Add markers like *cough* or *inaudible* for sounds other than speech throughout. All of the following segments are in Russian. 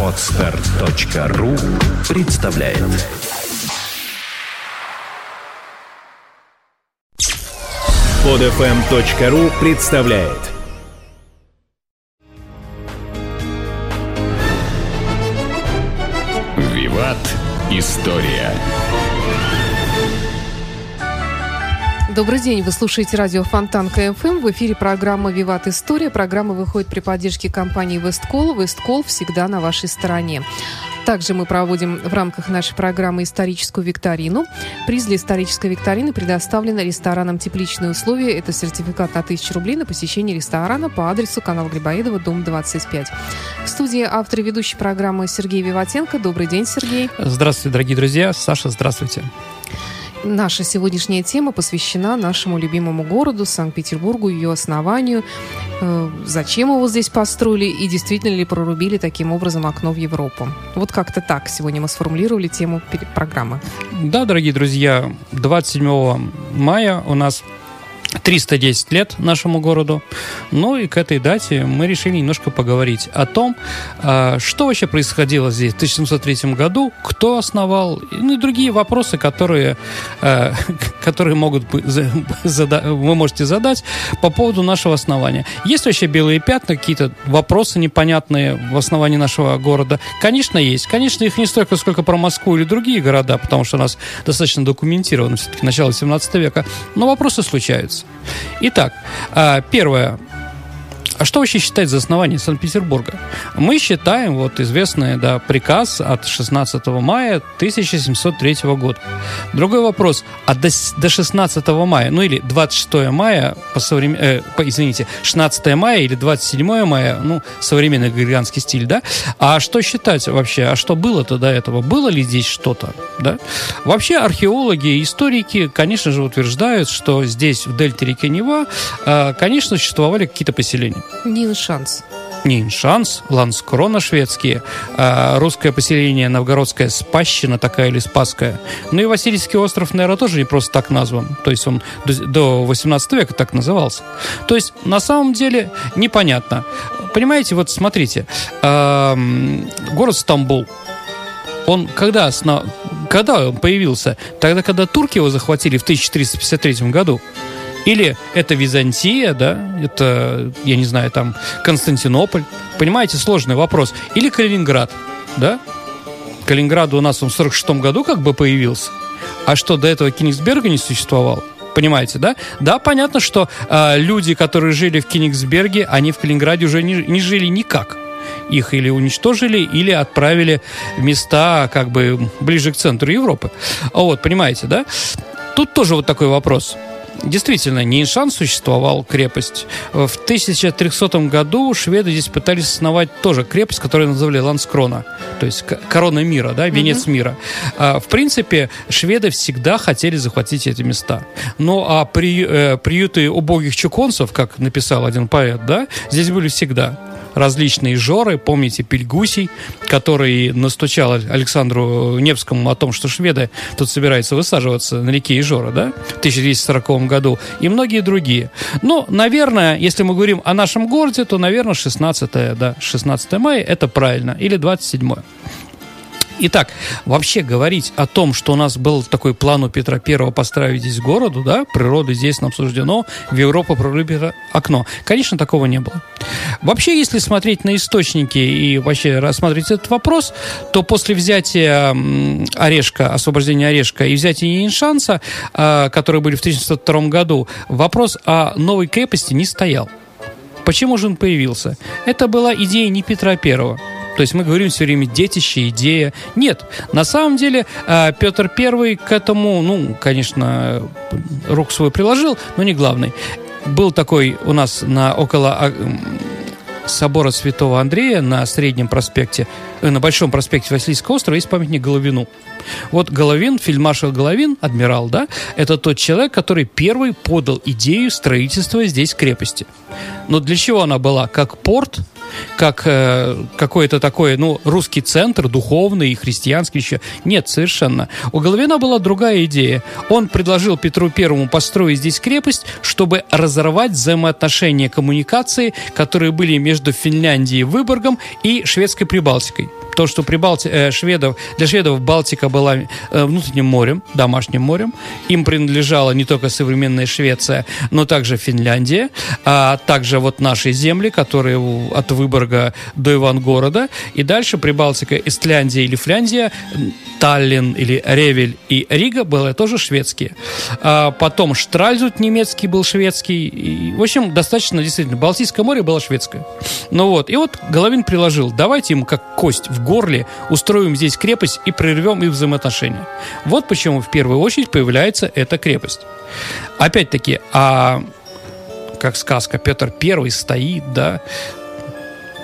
PodStar.ru представляет. PodFM.ru представляет Добрый день, вы слушаете радио Фонтанка FM. В эфире программа «Виват История». Программа выходит при поддержке компании «WestCall». «WestCall» всегда на вашей стороне. Также мы проводим в рамках нашей программы историческую викторину. Приз для исторической викторины предоставлен рестораном «Тепличные условия». Это сертификат на 1000 рублей на посещение ресторана по адресу канал Грибоедова, дом 25. В студии автор и ведущий программы Сергей Виватенко. Добрый день, Сергей. Здравствуйте, дорогие друзья. Саша, здравствуйте. Наша сегодняшняя тема посвящена нашему любимому городу Санкт-Петербургу, ее основанию, э, зачем его здесь построили и действительно ли прорубили таким образом окно в Европу. Вот как-то так сегодня мы сформулировали тему программы. Да, дорогие друзья, 27 мая у нас 310 лет нашему городу. Ну и к этой дате мы решили немножко поговорить о том, а, что вообще происходило здесь в 1703 году, кто основал, ну и другие вопросы, которые, а, *laughs* которые могут *laughs* вы можете задать по поводу нашего основания. Есть вообще белые пятна, какие-то вопросы непонятные в основании нашего города? Конечно, есть. Конечно, их не столько, сколько про Москву или другие города, потому что у нас достаточно документировано все-таки начало 17 века, но вопросы случаются. Итак, а, первое. А что вообще считать за основание Санкт-Петербурга? Мы считаем вот известный да, приказ от 16 мая 1703 года. Другой вопрос, а до, до 16 мая, ну или 26 мая, по соврем... э, по, извините, 16 мая или 27 мая, ну, современный григорианский стиль, да? А что считать вообще? А что было-то до этого? Было ли здесь что-то, да? Вообще археологи и историки, конечно же, утверждают, что здесь, в дельте реки Нева, э, конечно, существовали какие-то поселения. Ниншанс. Ниншанс, Ланскрона шведские, э, русское поселение новгородская Спащина такая или Спасская. Ну и Васильевский остров, наверное, тоже не просто так назван. То есть он до, до 18 века так назывался. То есть на самом деле непонятно. Понимаете, вот смотрите, э, город Стамбул, он когда, когда он появился? Тогда, когда турки его захватили в 1353 году. Или это Византия, да, это, я не знаю, там, Константинополь. Понимаете, сложный вопрос. Или Калининград, да? Калининград у нас он в 46 году как бы появился. А что, до этого Кенигсберга не существовал? Понимаете, да? Да, понятно, что э, люди, которые жили в Кенигсберге, они в Калининграде уже не, не жили никак. Их или уничтожили, или отправили в места как бы ближе к центру Европы. Вот, понимаете, да? Тут тоже вот такой вопрос. Действительно, Ниншан существовал крепость. В 1300 году шведы здесь пытались основать тоже крепость, которую называли Ланскрона, то есть корона мира, да, венец mm-hmm. мира. А, в принципе, шведы всегда хотели захватить эти места. Ну, а при, э, приюты убогих чуконцев, как написал один поэт, да, здесь были всегда различные жоры. Помните Пельгусий, который настучал Александру Невскому о том, что шведы тут собираются высаживаться на реке Ижора, да, в 1240 году, и многие другие. Но, наверное, если мы говорим о нашем городе, то, наверное, 16, да, 16 мая это правильно, или 27. Итак, вообще говорить о том, что у нас был такой план у Петра Первого построить здесь городу, да, природы здесь нам суждено, в Европу пролюбит окно. Конечно, такого не было. Вообще, если смотреть на источники и вообще рассматривать этот вопрос, то после взятия Орешка, освобождения Орешка и взятия Иншанса, а, которые были в 1902 году, вопрос о новой крепости не стоял. Почему же он появился? Это была идея не Петра Первого. То есть мы говорим все время детище, идея. Нет, на самом деле а, Петр Первый к этому, ну, конечно, рук свой приложил, но не главный. Был такой у нас на около а, собора Святого Андрея на Среднем проспекте, э, на Большом проспекте Васильского острова есть памятник Головину. Вот Головин, фельдмаршал Головин, адмирал, да, это тот человек, который первый подал идею строительства здесь крепости. Но для чего она была? Как порт – как э, какой-то такой, ну, русский центр, духовный и христианский еще. Нет, совершенно. У Головина была другая идея. Он предложил Петру Первому построить здесь крепость, чтобы разорвать взаимоотношения коммуникации, которые были между Финляндией, Выборгом и шведской Прибалтикой то, что при Балти... э, шведов, для шведов Балтика была э, внутренним морем, домашним морем. Им принадлежала не только современная Швеция, но также Финляндия, а также вот наши земли, которые от Выборга до Ивангорода. И дальше Прибалтика, Истляндия или Фляндия, Таллин или Ревель и Рига были тоже шведские. А потом Штральзут немецкий был шведский. И, в общем, достаточно действительно. Балтийское море было шведское. Ну вот. И вот Головин приложил. Давайте ему как кость в горле устроим здесь крепость и прервем их взаимоотношения. Вот почему в первую очередь появляется эта крепость. Опять-таки, а как сказка, Петр Первый стоит, да,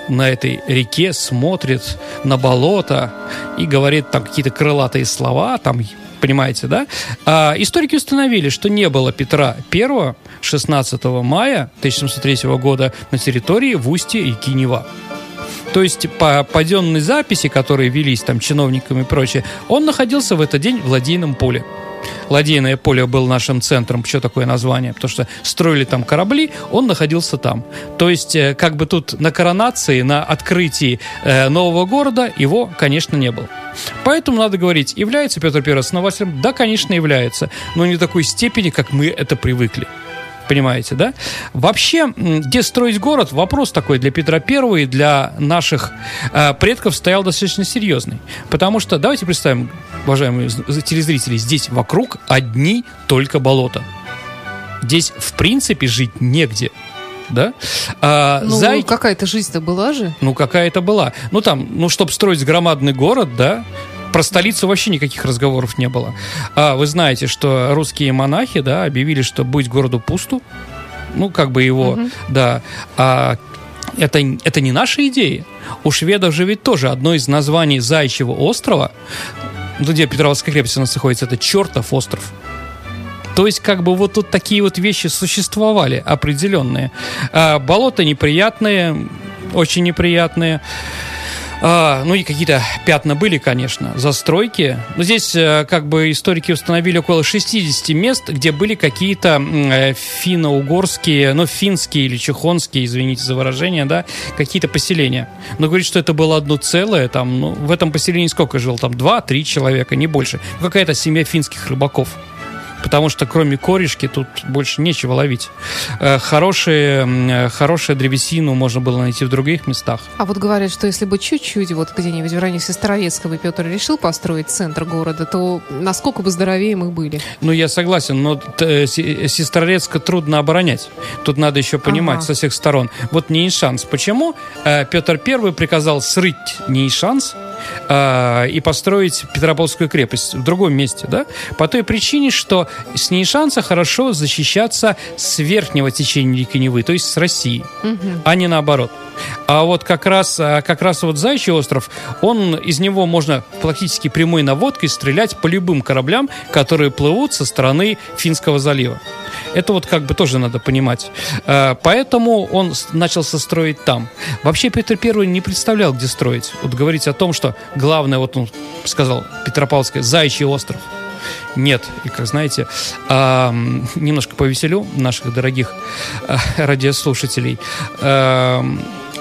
на этой реке, смотрит на болото и говорит там какие-то крылатые слова, там, понимаете, да? А историки установили, что не было Петра I 16 мая 1703 года на территории в устье реки Нева. То есть по паденной записи, которые велись там чиновниками и прочее, он находился в этот день в ладейном поле. Ладейное поле было нашим центром. Что такое название? Потому что строили там корабли, он находился там. То есть, э, как бы тут на коронации, на открытии э, нового города его, конечно, не было. Поэтому надо говорить, является Петр I основателем? Да, конечно, является. Но не в такой степени, как мы это привыкли понимаете, да? Вообще, где строить город, вопрос такой для Петра Первого и для наших э, предков стоял достаточно серьезный. Потому что, давайте представим, уважаемые телезрители, здесь вокруг одни только болота. Здесь, в принципе, жить негде да? А, ну, зай... какая-то жизнь-то была же. Ну, какая-то была. Ну, там, ну, чтобы строить громадный город, да, про столицу вообще никаких разговоров не было. А вы знаете, что русские монахи, да, объявили, что быть городу пусту, ну, как бы его, угу. да, а это, это не наша идея. У шведов же ведь тоже одно из названий Зайчьего острова, где Петровская крепость у нас находится, это чертов остров. То есть, как бы вот тут такие вот вещи существовали определенные. А, болота неприятные, очень неприятные. А, ну и какие-то пятна были, конечно, застройки. Но здесь э, как бы историки установили около 60 мест, где были какие-то э, финно-угорские, ну финские или чехонские, извините за выражение, да, какие-то поселения. Но говорит, что это было одно целое, там, ну, в этом поселении сколько жил? Там два-три человека, не больше. Какая-то семья финских рыбаков потому что кроме корешки тут больше нечего ловить. Э, хорошие, э, хорошую древесину можно было найти в других местах. А вот говорят, что если бы чуть-чуть вот где-нибудь в районе Сестрорецкого Петр решил построить центр города, то насколько бы здоровее мы были? Ну, я согласен, но э, Сестрорецка трудно оборонять. Тут надо еще понимать ага. со всех сторон. Вот Нейшанс. Почему Петр Первый приказал срыть Нейшанс, э, и построить Петропавловскую крепость в другом месте, да? По той причине, что с ней шанса хорошо защищаться с верхнего течения реки Невы, то есть с России, угу. а не наоборот. А вот как раз, а, как раз вот Зайчий остров, он, из него можно практически прямой наводкой стрелять по любым кораблям, которые плывут со стороны Финского залива. Это вот как бы тоже надо понимать. А, поэтому он начал строить там. Вообще Петр Первый не представлял, где строить. Вот говорить о том, что главное, вот он сказал, Петропавловская, Зайчий остров. Нет. И, как знаете, э, немножко повеселю наших дорогих э, радиослушателей. Э,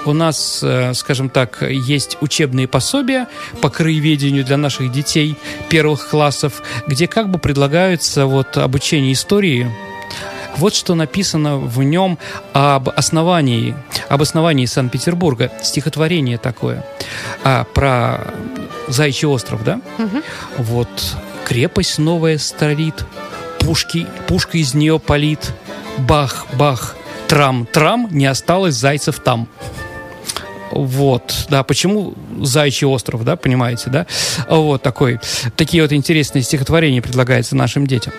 у нас, э, скажем так, есть учебные пособия по краеведению для наших детей первых классов, где как бы предлагается вот обучение истории вот что написано в нем об основании, об основании Санкт-Петербурга. Стихотворение такое а, про Зайчий остров, да? Угу. Вот крепость новая старит, пушки, пушка из нее палит, бах, бах, трам-трам, не осталось зайцев там. Вот, да, почему Зайчий остров, да, понимаете, да? Вот такой, такие вот интересные стихотворения предлагаются нашим детям.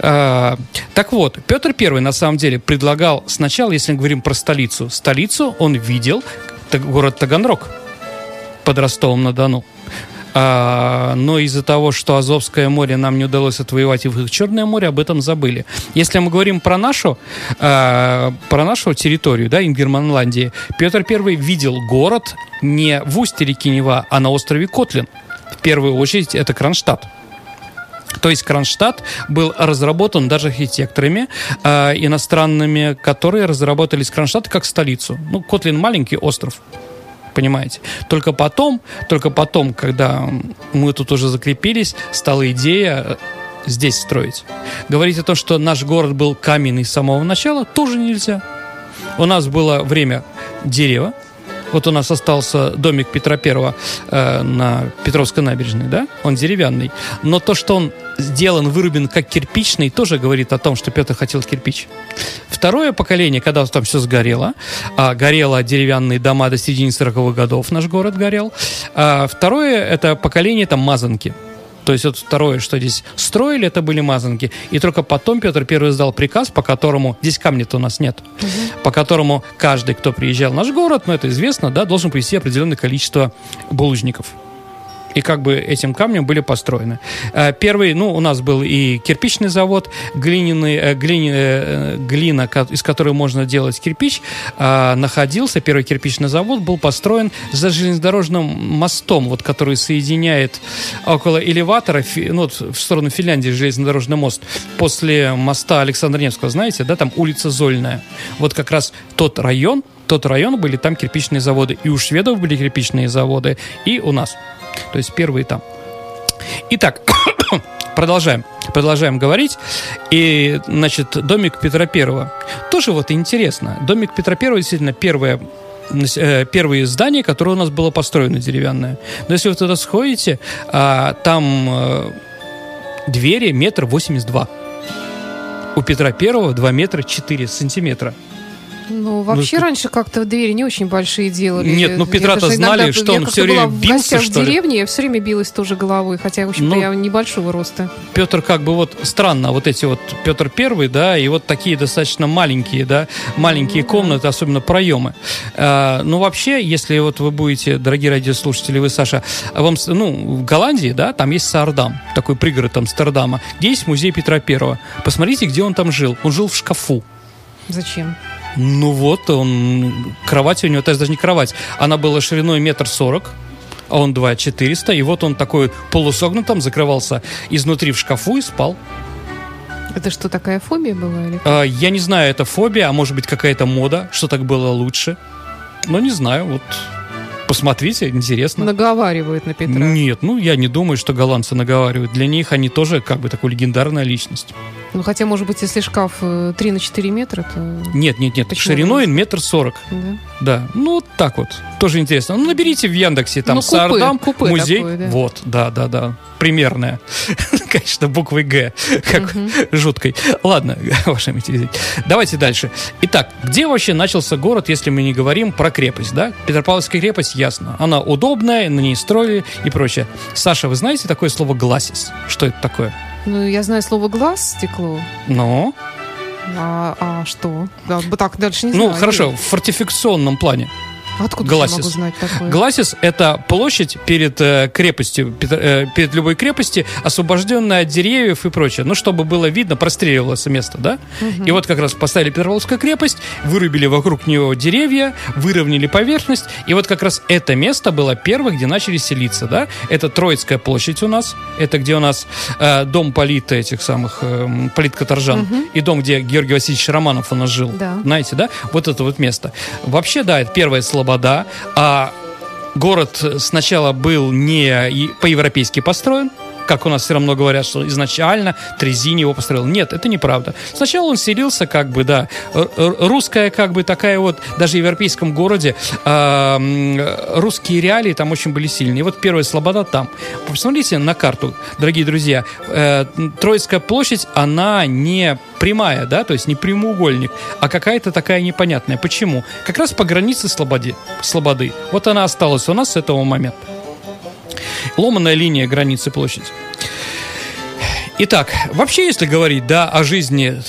А, так вот, Петр Первый на самом деле предлагал сначала, если мы говорим про столицу, столицу он видел город Таганрог под Ростовом-на-Дону. А, но из-за того, что Азовское море нам не удалось отвоевать и в Черное море, об этом забыли. Если мы говорим про нашу, а, про нашу территорию, да, Ингерманландии, Петр I видел город не в устье реки Нева, а на острове Котлин. В первую очередь это Кронштадт. То есть Кронштадт был разработан даже архитекторами э, иностранными, которые разработали Кронштадт как столицу. Ну, Котлин маленький остров понимаете. Только потом, только потом, когда мы тут уже закрепились, стала идея э, здесь строить. Говорить о том, что наш город был каменный с самого начала, тоже нельзя. У нас было время дерева, вот у нас остался домик Петра Первого э, на Петровской набережной, да? Он деревянный. Но то, что он сделан, вырублен как кирпичный, тоже говорит о том, что Петр хотел кирпич. Второе поколение, когда там все сгорело, а, горело деревянные дома до середины 40-х годов, наш город горел. А, второе, это поколение там мазанки. То есть вот второе, что здесь строили, это были мазанки. И только потом Петр I издал приказ, по которому, здесь камня-то у нас нет, угу. по которому каждый, кто приезжал в наш город, ну это известно, да, должен привезти определенное количество булыжников и как бы этим камнем были построены. Э, первый, ну, у нас был и кирпичный завод, глиняный, э, глини, э, глина, из которой можно делать кирпич, находился, первый кирпичный завод был построен за железнодорожным мостом, вот, который соединяет около элеватора, ну, вот, в сторону Финляндии железнодорожный мост, после моста Александра Невского, знаете, да, там улица Зольная. Вот как раз тот район, тот район были там кирпичные заводы. И у шведов были кирпичные заводы, и у нас. То есть первый там. Итак, *coughs* продолжаем. Продолжаем говорить. И, значит, домик Петра Первого. Тоже вот интересно. Домик Петра Первого действительно первое э, первые здания, которое у нас было построено деревянное. Но если вы туда сходите, а, там а, двери метр восемьдесят два. У Петра Первого 2 метра 4 сантиметра. Ну, вообще ну, раньше как-то двери не очень большие делали. Нет, ну Петра-то знали, что он все время бился, в что ли? в деревне, я все время билась тоже головой, хотя, в общем-то, ну, я небольшого роста. Петр как бы вот странно, вот эти вот Петр Первый, да, и вот такие достаточно маленькие, да, маленькие ну, комнаты, да. особенно проемы. А, ну, вообще, если вот вы будете, дорогие радиослушатели, вы, Саша, вам, ну, в Голландии, да, там есть Саардам, такой пригород Амстердама, где есть музей Петра Первого. Посмотрите, где он там жил. Он жил в шкафу. Зачем? Ну вот, он... Кровать у него, то есть даже не кровать. Она была шириной метр сорок, а он 2 400. И вот он такой полусогнутым закрывался изнутри в шкафу и спал. Это что, такая фобия была? Или а, я не знаю, это фобия, а может быть какая-то мода, что так было лучше. Но не знаю, вот посмотрите, интересно. Наговаривают на Петра. Нет, ну я не думаю, что голландцы наговаривают. Для них они тоже как бы такая легендарная личность. Ну, хотя, может быть, если шкаф 3 э, на 4 метра, то... Нет, нет, нет, Почему шириной метр сорок. Да? Да, ну, вот так вот. Тоже интересно. Ну, наберите в Яндексе, там, ну, купе, Саардам, купе музей. Такое, да. Вот, да, да, да. Примерная. *laughs* Конечно, буквой Г, как жуткой. Ладно, *laughs* телезрители. Давайте дальше. Итак, где вообще начался город, если мы не говорим про крепость, да? Петропавловская крепость, ясно. Она удобная, на ней строили и прочее. Саша, вы знаете такое слово «гласис»? Что это такое? Ну, я знаю слово глаз, стекло. Ну? А, а что? Да, так дальше не ну, знаю. Ну, хорошо, в фортификационном плане. Откуда Гласис. я могу знать такое? Гласис – это площадь перед э, крепостью, э, перед любой крепости, освобожденная от деревьев и прочее. Ну, чтобы было видно, простреливалось место, да? Угу. И вот как раз поставили Петропавловскую крепость, вырубили вокруг нее деревья, выровняли поверхность, и вот как раз это место было первое, где начали селиться, да? Это Троицкая площадь у нас, это где у нас э, дом полита этих самых, э, полит Каторжан, угу. и дом, где Георгий Васильевич Романов у нас жил. Да. Знаете, да? Вот это вот место. Вообще, да, это первое слово Слобода, а город сначала был не по-европейски построен, как у нас все равно говорят, что изначально Трезини его построил. Нет, это неправда. Сначала он селился, как бы, да, русская, как бы, такая вот, даже в европейском городе, э, русские реалии там очень были сильные. И вот первая слобода там. Посмотрите на карту, дорогие друзья. Э, Троицкая площадь, она не прямая, да, то есть не прямоугольник, а какая-то такая непонятная. Почему? Как раз по границе слободы. слободы. Вот она осталась у нас с этого момента. Ломаная линия границы площади. Итак, вообще, если говорить, да, о жизни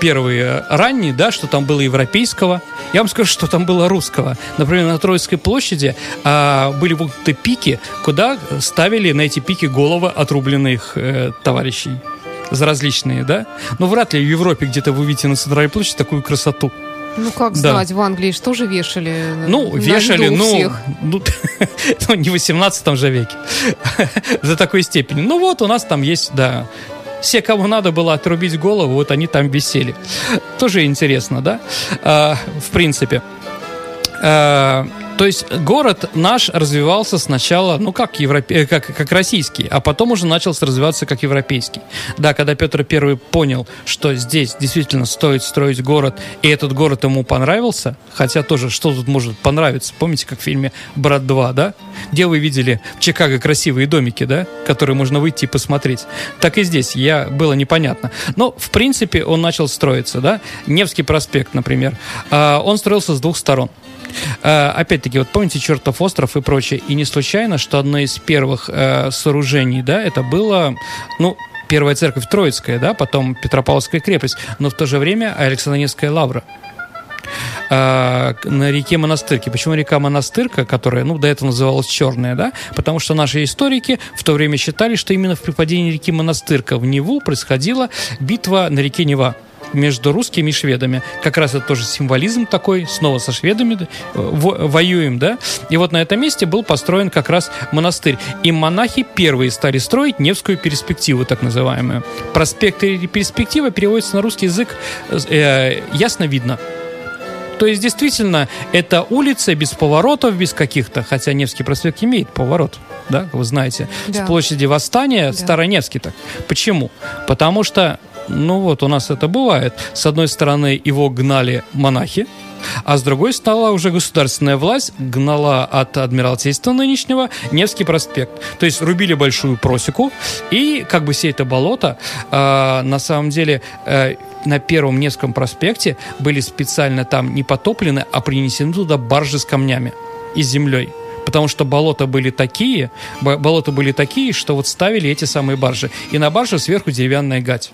первой ранней, да, что там было европейского, Я вам скажу, что там было русского. Например, на Троицкой площади а, были вот пики, куда ставили на эти пики головы отрубленных э, товарищей за различные, да? Но вряд ли в Европе где-то вы видите на Центральной площади такую красоту. Ну, как Да. знать, в Англии что же вешали? Ну, на вешали, виду ну, всех? ну, *laughs* ну, не в 18 же веке. *laughs* До такой степени. Ну, вот у нас там есть, да, все, кому надо было отрубить голову, вот они там висели. Тоже интересно, да? А, в принципе. А, то есть город наш развивался сначала, ну, как, европе... э, как, как российский, а потом уже начался развиваться как европейский. Да, когда Петр I понял, что здесь действительно стоит строить город, и этот город ему понравился, хотя тоже, что тут может понравиться? Помните, как в фильме «Брат 2», да? Где вы видели в Чикаго красивые домики, да? Которые можно выйти и посмотреть. Так и здесь, я, было непонятно. Но, в принципе, он начал строиться, да? Невский проспект, например. А, Он строился с двух сторон. Э, Опять-таки, вот помните чертов остров и прочее. И не случайно, что одно из первых э, сооружений, да, это было, ну, первая церковь Троицкая, да, потом Петропавловская крепость, но в то же время Александровская лавра э, на реке Монастырки. Почему река Монастырка, которая, ну, до этого называлась Черная, да? Потому что наши историки в то время считали, что именно в припадении реки Монастырка в Неву происходила битва на реке Нева между русскими и шведами. Как раз это тоже символизм такой, снова со шведами да, во- воюем, да? И вот на этом месте был построен как раз монастырь. И монахи первые стали строить Невскую перспективу, так называемую. Проспект или перспектива переводится на русский язык э, ясно видно. То есть, действительно, это улица без поворотов, без каких-то, хотя Невский проспект имеет поворот, да, вы знаете, Да. с площади Восстания, Да. Староневский так. Почему? Потому что, ну вот у нас это бывает, с одной стороны его гнали монахи, а с другой стала уже государственная власть, гнала от Адмиралтейства нынешнего Невский проспект. То есть рубили большую просеку, и как бы все это болото, э, на самом деле, э, на первом Невском проспекте были специально там не потоплены, а принесены туда баржи с камнями и землей. Потому что болота были такие, бо- болота были такие, что вот ставили эти самые баржи. И на барже сверху деревянная гать.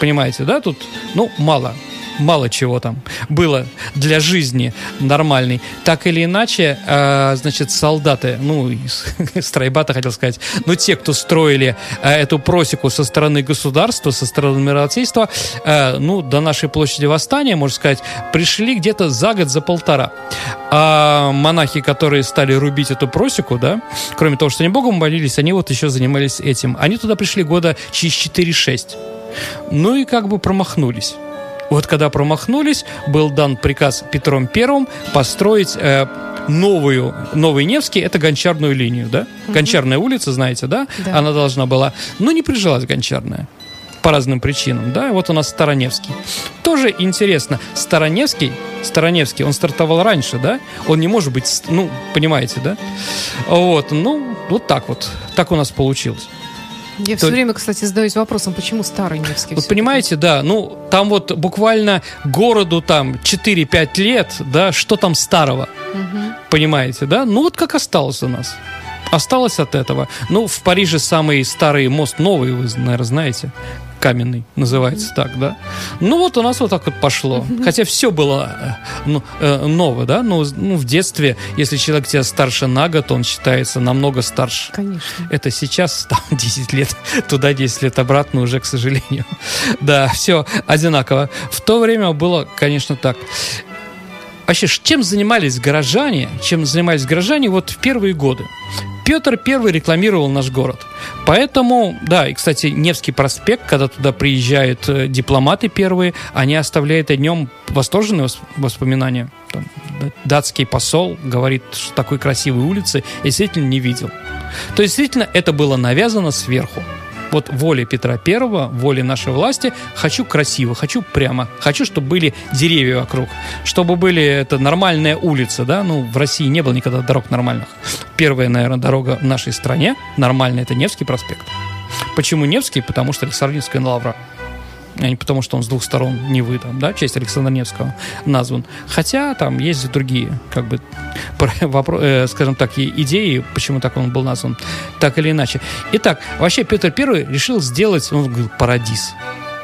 Понимаете, да? Тут, ну, мало. Мало чего там было для жизни нормальной. Так или иначе, э, значит, солдаты, ну, *laughs* стройбата хотел сказать, но те, кто строили э, эту просеку со стороны государства, со стороны Адмиралтейства, э, ну, до нашей площади Восстания, можно сказать, пришли где-то за год, за полтора. А монахи, которые стали рубить эту просеку, да, кроме того, что они Богом молились, они вот еще занимались этим. Они туда пришли года через 4-6. Ну и как бы промахнулись. Вот когда промахнулись, был дан приказ Петром Первым построить э, новую, новый Невский, это гончарную линию, да? Гончарная улица, знаете, да? Да. Она должна была, но не прижилась гончарная по разным причинам, да, вот у нас Староневский. Тоже интересно, Староневский, Староневский, он стартовал раньше, да, он не может быть, ну, понимаете, да, вот, ну, вот так вот, так у нас получилось. Я То- все время, кстати, задаюсь вопросом, почему старый Невский? Вот понимаете, да, ну, там вот буквально городу там 4-5 лет, да, что там старого, Мгм. понимаете, да, ну, вот как осталось у нас. Осталось от этого. Ну, в Париже самый старый мост новый, вы, наверное, знаете. Каменный называется так, да. Ну вот у нас вот так вот пошло. Хотя все было э, ну, э, ново, да. Ну, с- ну, в детстве, если человек тебя старше на год, он считается намного старше. Конечно. Это сейчас *laughs* там 10 лет туда, 10 лет обратно уже, к сожалению. *laughs* Да, все одинаково. В то время было, конечно, так. Вообще, чем занимались горожане, чем занимались горожане вот в первые годы? Петр Первый рекламировал наш город. Поэтому, да, и, кстати, Невский проспект, когда туда приезжают э, дипломаты первые, они оставляют о нем восторженные вос- воспоминания. Там, да, датский посол говорит, что такой красивой улицы я действительно не видел. То есть, действительно, это было навязано сверху. Вот воля Петра Первого, воля нашей власти, хочу красиво, хочу прямо, хочу, чтобы были деревья вокруг, чтобы были это нормальная улица, да, ну, в России не было никогда дорог нормальных. Первая, наверное, дорога в нашей стране нормальная, это Невский проспект. Почему Невский? Потому что Александровская лавра. А не потому, что он с двух сторон Невы, там, да, в честь Александра Невского назван. Хотя там есть другие, как бы, *laughs* про- вопро- э, скажем так, идеи, почему так он был назван, так или иначе. Итак, вообще Петр Первый решил сделать, он говорил, парадис.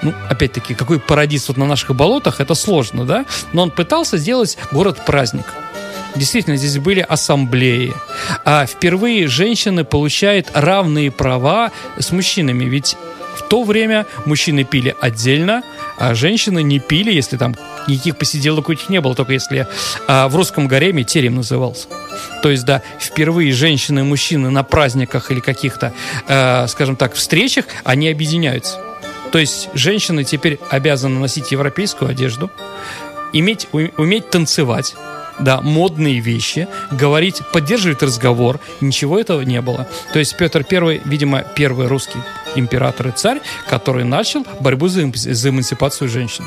ну, опять-таки, какой парадис вот на наших болотах, это сложно, да? Но он пытался сделать город-праздник. Действительно, здесь были ассамблеи. А впервые женщины получают равные права с мужчинами. Ведь то время мужчины пили отдельно, а женщины не пили, если там никаких посиделок у них не было, только если а, в русском гареме терем назывался. То есть, да, впервые женщины и мужчины на праздниках или каких-то, э, скажем так, встречах, они объединяются. То есть женщины теперь обязаны носить европейскую одежду, иметь, уметь танцевать, да, модные вещи, говорить, поддерживать разговор. Ничего этого не было. То есть Петр I, видимо, первый русский император и царь, который начал борьбу за, за эмансипацию женщин.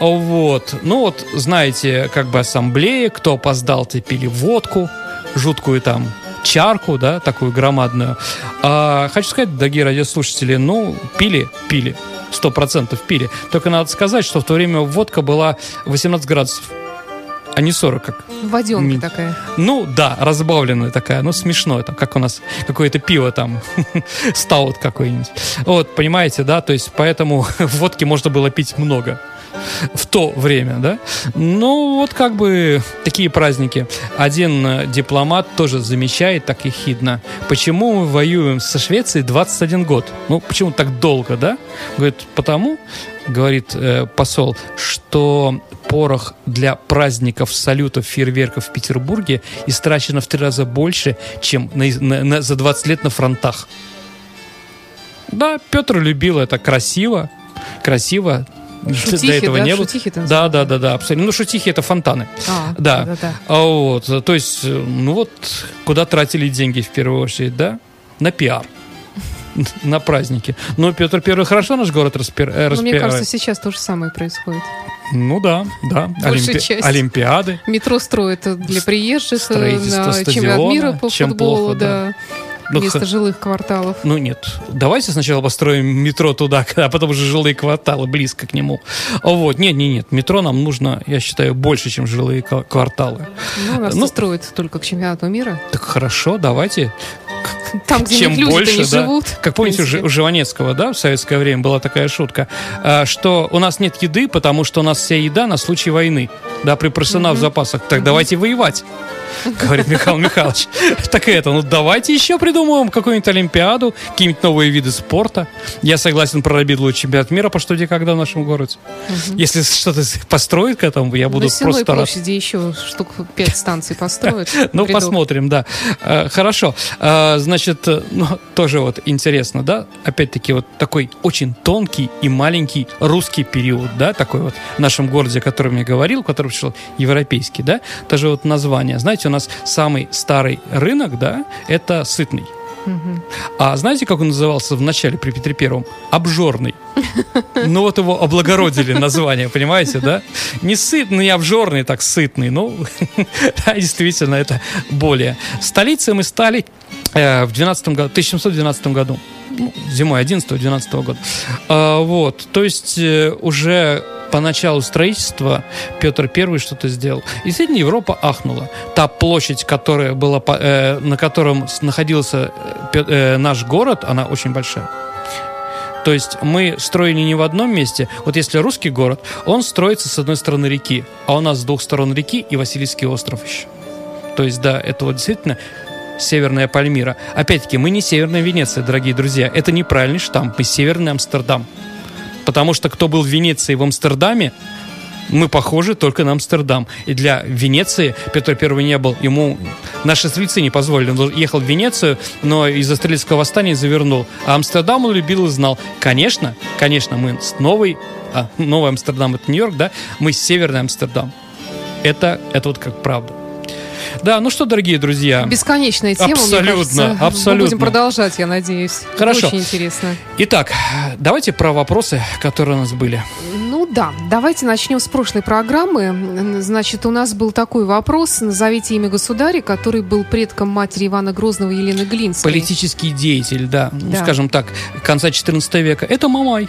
Вот. Ну вот, знаете, как бы ассамблеи, кто опоздал, те пили водку, жуткую там чарку, да, такую громадную. А, хочу сказать, дорогие радиослушатели, ну, пили, пили, сто процентов пили. Только надо сказать, что в то время водка была 18 градусов а не 40, как... Воденка ми... такая. Ну, да, разбавленная такая, ну, смешно, там, как у нас какое-то пиво там, *laughs* стаут какой-нибудь. Вот, понимаете, да, то есть поэтому *laughs* водки можно было пить много в то время, да? Ну, вот как бы такие праздники. Один э, дипломат тоже замечает так ехидно, почему мы воюем со Швецией 21 год? Ну, почему так долго, да? Говорит, потому, говорит э, посол, что порох для праздников, салютов, фейерверков в Петербурге истрачено в три раза больше, чем на, на, на, за 20 лет на фронтах. Да, Петр любил это красиво, красиво. Шутихи, До этого да? не было. Шутихи да, да, да, да, абсолютно. Ну, шутихи это фонтаны. А, да. да, да. А вот, то есть, ну вот, куда тратили деньги в первую очередь, да? На пиар *laughs* на праздники. Но Петр Первый хорошо наш город распир... распиарил. Ну, мне кажется, сейчас то же самое происходит. Ну да, да. Олимпи... часть. Олимпиады. Метро строят для приезжих э, на чемпионат мира по футболу, плохо, да. да. Ну, вместо х... жилых кварталов. Ну нет, давайте сначала построим метро туда, *laughs* а потом уже жилые кварталы близко к нему. Вот, нет, нет, нет, метро нам нужно, я считаю, больше, чем жилые кварталы. Ну, нас ну, строят только к чемпионату мира. Так хорошо, давайте там, где чем люди больше, не да. живут. Как помните, у, Живанецкого, да, в советское время была такая шутка, а, что у нас нет еды, потому что у нас вся еда на случай войны, да, при в запасах. Так давайте воевать. говорит Михаил Михайлович. Так это, ну давайте еще придумаем какую-нибудь Олимпиаду, какие-нибудь новые виды спорта. Я согласен прорабить лучший чемпионат мира по что где когда в нашем городе. Если что-то построить к этому, я буду На просто рад. площади еще штук пять станций построят. *laughs* Ну, посмотрим, да. Э, хорошо. Значит, э, ну, *laughs* тоже вот интересно, да? Опять-таки вот такой очень тонкий и маленький русский период, да, такой вот в нашем городе, о котором я говорил, который пришел европейский, да, тоже вот название. Знаете, у нас самый старый рынок, да, это сытный. А знаете, как он назывался в начале при Петре Первом? Обжорный. *laughs* Ну вот его облагородили название, понимаете, да? Не сытный, не обжорный, так сытный. Ну, *laughs* действительно, это более. Столицей мы стали э, в 12 году, 1712 году. Зимой 11-12 года. А, вот, то есть э, уже по началу строительства Петр I что-то сделал. И действительно, Европа ахнула. Та площадь, которая была, э, на котором находился э, э, наш город, она очень большая. То есть мы строили не в одном месте. Вот если русский город, он строится с одной стороны реки, а у нас с двух сторон реки и Васильевский остров еще. То есть, да, это вот действительно Северная Пальмира. Опять-таки, мы не Северная Венеция, дорогие друзья. Это неправильный штамп. Мы Северный Амстердам. Потому что кто был в Венеции в Амстердаме, мы похожи только на Амстердам. И для Венеции Петр Первый не был. Ему наши стрельцы не позволили. Он ехал в Венецию, но из-за стрельского восстания завернул. А Амстердам он любил и знал. Конечно, конечно, мы с новой... А, новый Амстердам — это Нью-Йорк, да? Мы северный Амстердам. Это, это вот как правда. Да, ну что, дорогие друзья. Бесконечная тема, абсолютно, кажется. Абсолютно. Мы будем продолжать, я надеюсь. Хорошо. Очень интересно. Итак, давайте про вопросы, которые у нас были. Ну да, давайте начнем с прошлой программы. Значит, у нас был такой вопрос. Назовите имя государя, который был предком матери Ивана Грозного Елены Глинской. Политический деятель, да. Да. Ну, скажем так, конца 14 века. Это Мамай.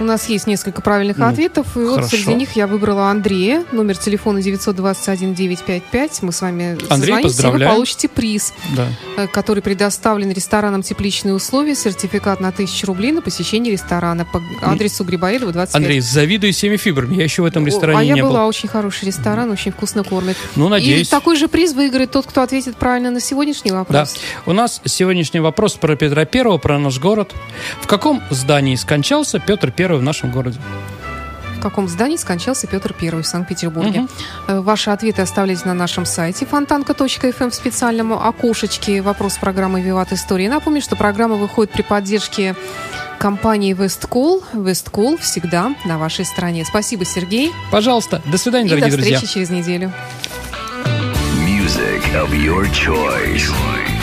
У нас есть несколько правильных Ну, ответов, и вот хорошо. среди них я выбрала Андрея, номер телефона 921-955. Мы с вами Андрей, созвонимся, и вы получите приз, Да. э, который предоставлен рестораном «Тепличные условия», сертификат на 1000 рублей на посещение ресторана по адресу Грибоедова, 25. Андрей, завидую всеми фибрами. Я еще в этом ресторане а я не была, был. очень хороший ресторан, очень вкусно кормят. Ну, надеюсь. И такой же приз выиграет тот, кто ответит правильно на сегодняшний Да. вопрос. У нас сегодняшний вопрос про Петра Первого, про наш город. В каком здании скончался Петр Первый в нашем городе? В каком здании скончался Петр I в Санкт-Петербурге? Э, Ваши ответы оставляйте на нашем сайте фонтанка.фм в специальном окошечке «Вопрос программы «Виват Истории». Напомню, что программа выходит при поддержке компании «Весткол». «Весткол» всегда на вашей стороне. Спасибо, Сергей. Пожалуйста, до свидания, И до дорогие друзья. встречи через неделю. Music of your choice.